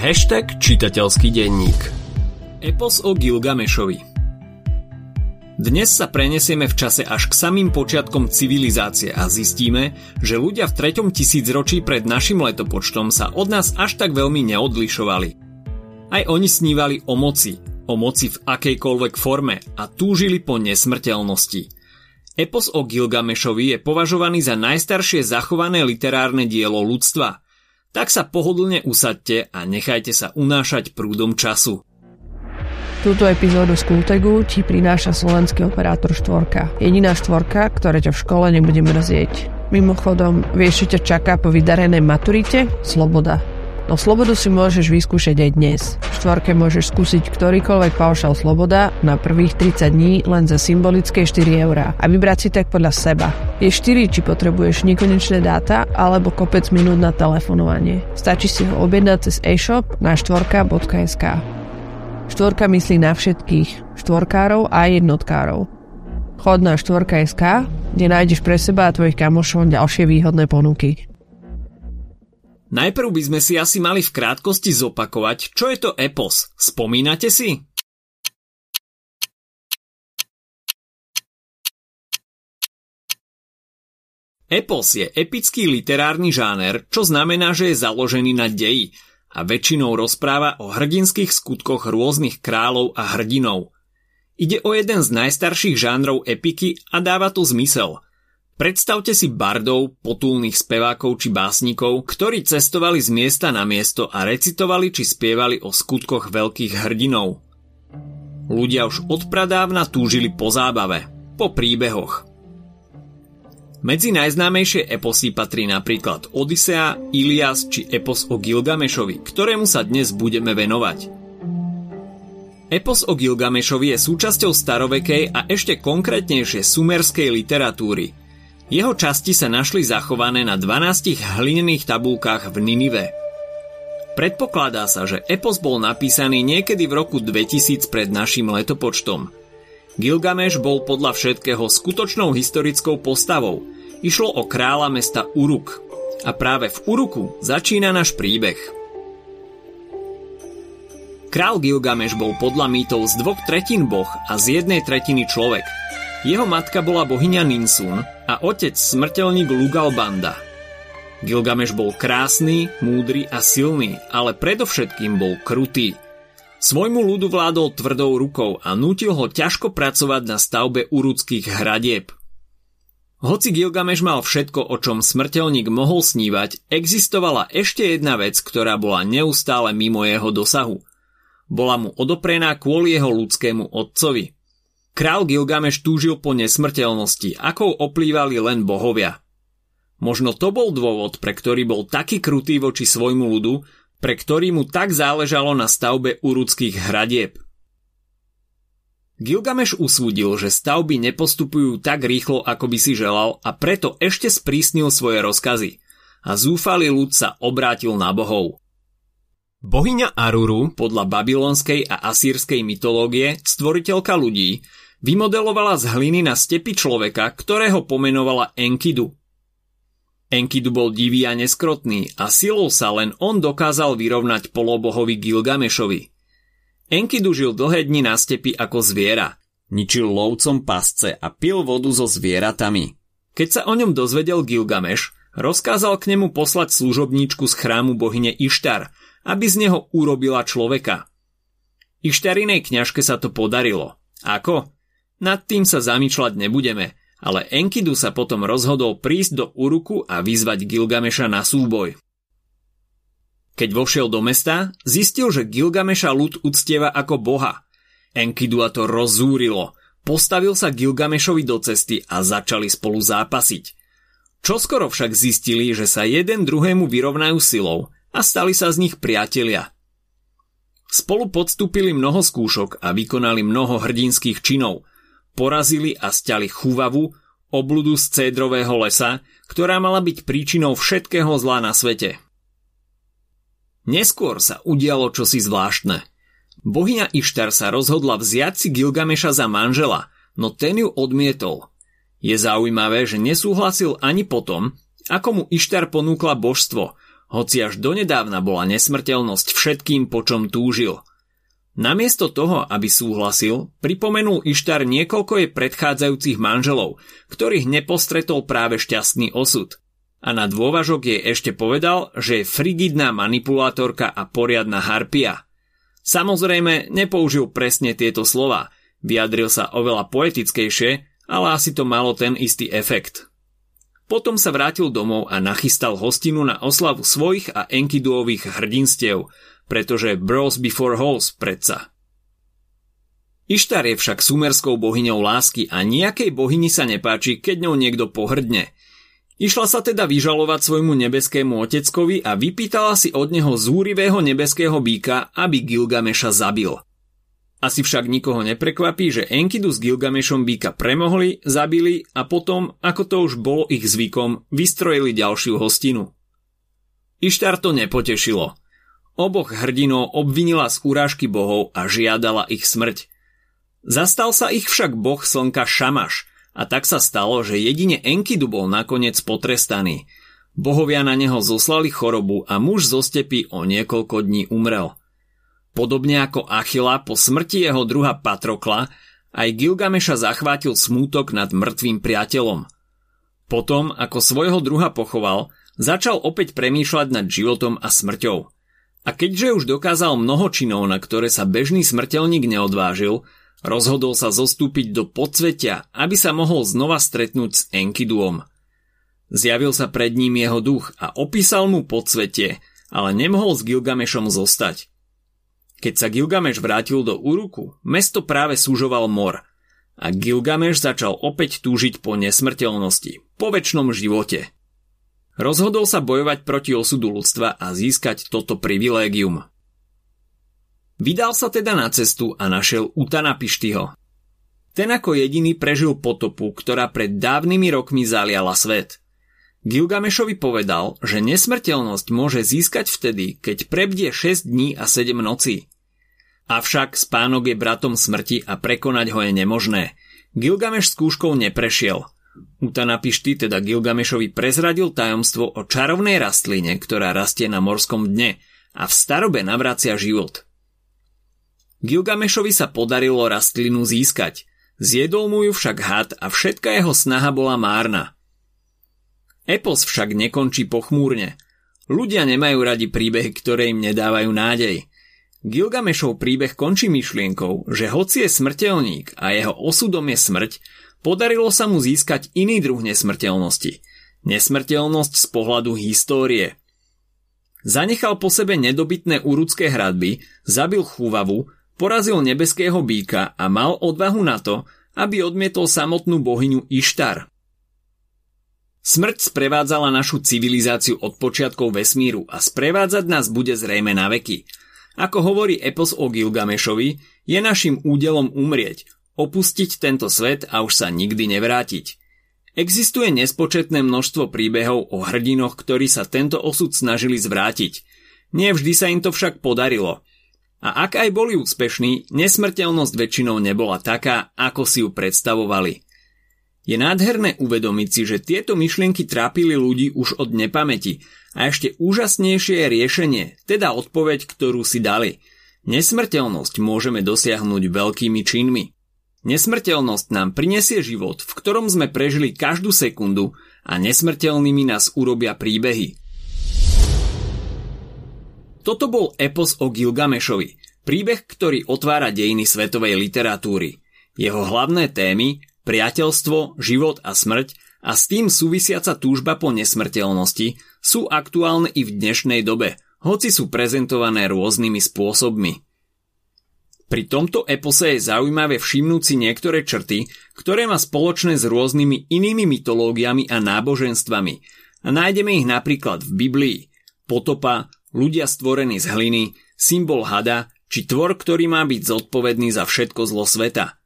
Hashtag čitateľský denník Epos o Gilgamešovi dnes sa prenesieme v čase až k samým počiatkom civilizácie a zistíme, že ľudia v treťom tisícročí pred našim letopočtom sa od nás až tak veľmi neodlišovali. Aj oni snívali o moci, o moci v akejkoľvek forme a túžili po nesmrteľnosti. Epos o Gilgamešovi je považovaný za najstaršie zachované literárne dielo ľudstva. Tak sa pohodlne usadte a nechajte sa unášať prúdom času. Túto epizódu z Kultegu ti prináša slovenský operátor štvorka. Jediná štvorka, ktorá ťa v škole nebude mrzieť. Mimochodom, vieš, čo ťa čaká po vydarenej maturite? Sloboda. No slobodu si môžeš vyskúšať aj dnes. V štvorke môžeš skúsiť ktorýkoľvek paušal sloboda na prvých 30 dní len za symbolické 4 eurá a vybrať si tak podľa seba. Je 4, či potrebuješ nekonečné dáta alebo kopec minút na telefonovanie. Stačí si ho objednať cez e-shop na štvorka.sk. Štvorka myslí na všetkých, štvorkárov a jednotkárov. Chod na štvorka.sk, kde nájdeš pre seba a tvojich kamošov ďalšie výhodné ponuky. Najprv by sme si asi mali v krátkosti zopakovať, čo je to epos. Spomínate si? Epos je epický literárny žáner, čo znamená, že je založený na deji, a väčšinou rozpráva o hrdinských skutkoch rôznych kráľov a hrdinov. Ide o jeden z najstarších žánrov epiky a dáva to zmysel. Predstavte si bardov, potulných spevákov či básnikov, ktorí cestovali z miesta na miesto a recitovali či spievali o skutkoch veľkých hrdinov. Ľudia už odpradávna túžili po zábave, po príbehoch – medzi najznámejšie eposy patrí napríklad Odisea, Ilias či epos o Gilgamešovi, ktorému sa dnes budeme venovať. Epos o Gilgamešovi je súčasťou starovekej a ešte konkrétnejšie sumerskej literatúry. Jeho časti sa našli zachované na 12 hlinených tabulkách v Ninive. Predpokladá sa, že epos bol napísaný niekedy v roku 2000 pred našim letopočtom – Gilgameš bol podľa všetkého skutočnou historickou postavou. Išlo o kráľa mesta Uruk. A práve v Uruku začína náš príbeh. Král Gilgameš bol podľa mýtov z dvoch tretín boh a z jednej tretiny človek. Jeho matka bola bohyňa Ninsun a otec smrteľník Lugalbanda. Gilgameš bol krásny, múdry a silný, ale predovšetkým bol krutý – Svojmu ľudu vládol tvrdou rukou a nutil ho ťažko pracovať na stavbe urudských hradieb. Hoci Gilgameš mal všetko, o čom smrteľník mohol snívať, existovala ešte jedna vec, ktorá bola neustále mimo jeho dosahu. Bola mu odoprená kvôli jeho ľudskému otcovi. Král Gilgameš túžil po nesmrteľnosti, akou oplývali len bohovia. Možno to bol dôvod, pre ktorý bol taký krutý voči svojmu ľudu, pre ktorý mu tak záležalo na stavbe urudských hradieb. Gilgameš usúdil, že stavby nepostupujú tak rýchlo, ako by si želal a preto ešte sprísnil svoje rozkazy a zúfalý ľud sa obrátil na bohov. Bohyňa Aruru, podľa babylonskej a asýrskej mytológie, stvoriteľka ľudí, vymodelovala z hliny na stepi človeka, ktorého pomenovala Enkidu – Enkidu bol divý a neskrotný a silou sa len on dokázal vyrovnať polobohovi Gilgamešovi. Enkidu žil dlhé dni na stepi ako zviera. Ničil lovcom pasce a pil vodu so zvieratami. Keď sa o ňom dozvedel Gilgameš, rozkázal k nemu poslať služobníčku z chrámu bohyne Ištar, aby z neho urobila človeka. Ištarinej kňažke sa to podarilo. Ako? Nad tým sa zamýšľať nebudeme – ale Enkidu sa potom rozhodol prísť do Uruku a vyzvať Gilgameša na súboj. Keď vošiel do mesta, zistil, že Gilgameša ľud uctieva ako boha. Enkidu a to rozúrilo. Postavil sa Gilgamešovi do cesty a začali spolu zápasiť. Čoskoro však zistili, že sa jeden druhému vyrovnajú silou a stali sa z nich priatelia. Spolu podstúpili mnoho skúšok a vykonali mnoho hrdinských činov – porazili a stiali chuvavu, obludu z cédrového lesa, ktorá mala byť príčinou všetkého zla na svete. Neskôr sa udialo čosi zvláštne. Bohyňa Ištar sa rozhodla vziať si Gilgameša za manžela, no ten ju odmietol. Je zaujímavé, že nesúhlasil ani potom, ako mu Ištar ponúkla božstvo, hoci až donedávna bola nesmrteľnosť všetkým, po čom túžil. Namiesto toho, aby súhlasil, pripomenul Ištar niekoľko jej predchádzajúcich manželov, ktorých nepostretol práve šťastný osud. A na dôvažok jej ešte povedal, že je frigidná manipulátorka a poriadna harpia. Samozrejme, nepoužil presne tieto slova, vyjadril sa oveľa poetickejšie, ale asi to malo ten istý efekt. Potom sa vrátil domov a nachystal hostinu na oslavu svojich a Enkiduových hrdinstiev, pretože bros before hoes predsa. Ištar je však sumerskou bohyňou lásky a nejakej bohyni sa nepáči, keď ňou niekto pohrdne. Išla sa teda vyžalovať svojmu nebeskému oteckovi a vypýtala si od neho zúrivého nebeského býka, aby Gilgameša zabil – asi však nikoho neprekvapí, že Enkidu s Gilgamešom býka premohli, zabili a potom, ako to už bolo ich zvykom, vystrojili ďalšiu hostinu. Ištar to nepotešilo. Oboch hrdinov obvinila z urážky bohov a žiadala ich smrť. Zastal sa ich však boh slnka Šamaš a tak sa stalo, že jedine Enkidu bol nakoniec potrestaný. Bohovia na neho zoslali chorobu a muž zo stepy o niekoľko dní umrel – Podobne ako Achila po smrti jeho druha Patrokla, aj Gilgameša zachvátil smútok nad mŕtvým priateľom. Potom, ako svojho druha pochoval, začal opäť premýšľať nad životom a smrťou. A keďže už dokázal mnoho činov, na ktoré sa bežný smrteľník neodvážil, rozhodol sa zostúpiť do podsvetia, aby sa mohol znova stretnúť s Enkiduom. Zjavil sa pred ním jeho duch a opísal mu podsvetie, ale nemohol s Gilgamešom zostať. Keď sa Gilgameš vrátil do Uruku, mesto práve súžoval mor a Gilgameš začal opäť túžiť po nesmrteľnosti, po väčšnom živote. Rozhodol sa bojovať proti osudu ľudstva a získať toto privilégium. Vydal sa teda na cestu a našiel Utana Pištyho. Ten ako jediný prežil potopu, ktorá pred dávnymi rokmi zaliala svet. Gilgamešovi povedal, že nesmrteľnosť môže získať vtedy, keď prebdie 6 dní a 7 nocí. Avšak spánok je bratom smrti a prekonať ho je nemožné. Gilgameš skúškou neprešiel. Utanapišty teda Gilgamešovi prezradil tajomstvo o čarovnej rastline, ktorá rastie na morskom dne a v starobe navracia život. Gilgamešovi sa podarilo rastlinu získať. Zjedol mu ju však had a všetka jeho snaha bola márna. Epos však nekončí pochmúrne. Ľudia nemajú radi príbehy, ktoré im nedávajú nádej. Gilgamešov príbeh končí myšlienkou, že hoci je smrteľník a jeho osudom je smrť, podarilo sa mu získať iný druh nesmrteľnosti. Nesmrteľnosť z pohľadu histórie. Zanechal po sebe nedobytné úrudské hradby, zabil chúvavu, porazil nebeského býka a mal odvahu na to, aby odmietol samotnú bohyňu Ištar. Smrť sprevádzala našu civilizáciu od počiatkov vesmíru a sprevádzať nás bude zrejme na veky – ako hovorí epos o Gilgamešovi, je našim údelom umrieť, opustiť tento svet a už sa nikdy nevrátiť. Existuje nespočetné množstvo príbehov o hrdinoch, ktorí sa tento osud snažili zvrátiť. Nie vždy sa im to však podarilo. A ak aj boli úspešní, nesmrteľnosť väčšinou nebola taká, ako si ju predstavovali. Je nádherné uvedomiť si, že tieto myšlienky trápili ľudí už od nepamäti a ešte úžasnejšie je riešenie, teda odpoveď, ktorú si dali. Nesmrteľnosť môžeme dosiahnuť veľkými činmi. Nesmrteľnosť nám prinesie život, v ktorom sme prežili každú sekundu a nesmrteľnými nás urobia príbehy. Toto bol epos o Gilgamešovi, príbeh, ktorý otvára dejiny svetovej literatúry. Jeho hlavné témy, priateľstvo, život a smrť a s tým súvisiaca túžba po nesmrteľnosti sú aktuálne i v dnešnej dobe, hoci sú prezentované rôznymi spôsobmi. Pri tomto epose je zaujímavé všimnúť si niektoré črty, ktoré má spoločné s rôznymi inými mytológiami a náboženstvami a nájdeme ich napríklad v Biblii. Potopa, ľudia stvorení z hliny, symbol hada či tvor, ktorý má byť zodpovedný za všetko zlo sveta –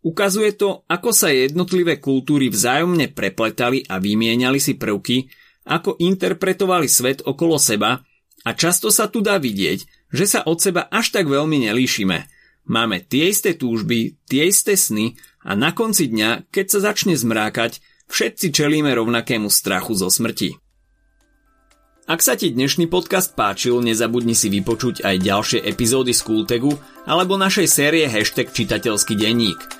Ukazuje to, ako sa jednotlivé kultúry vzájomne prepletali a vymieniali si prvky, ako interpretovali svet okolo seba a často sa tu dá vidieť, že sa od seba až tak veľmi nelíšime. Máme tie isté túžby, tie isté sny a na konci dňa, keď sa začne zmrákať, všetci čelíme rovnakému strachu zo smrti. Ak sa ti dnešný podcast páčil, nezabudni si vypočuť aj ďalšie epizódy z Kultegu alebo našej série hashtag čitateľský denník.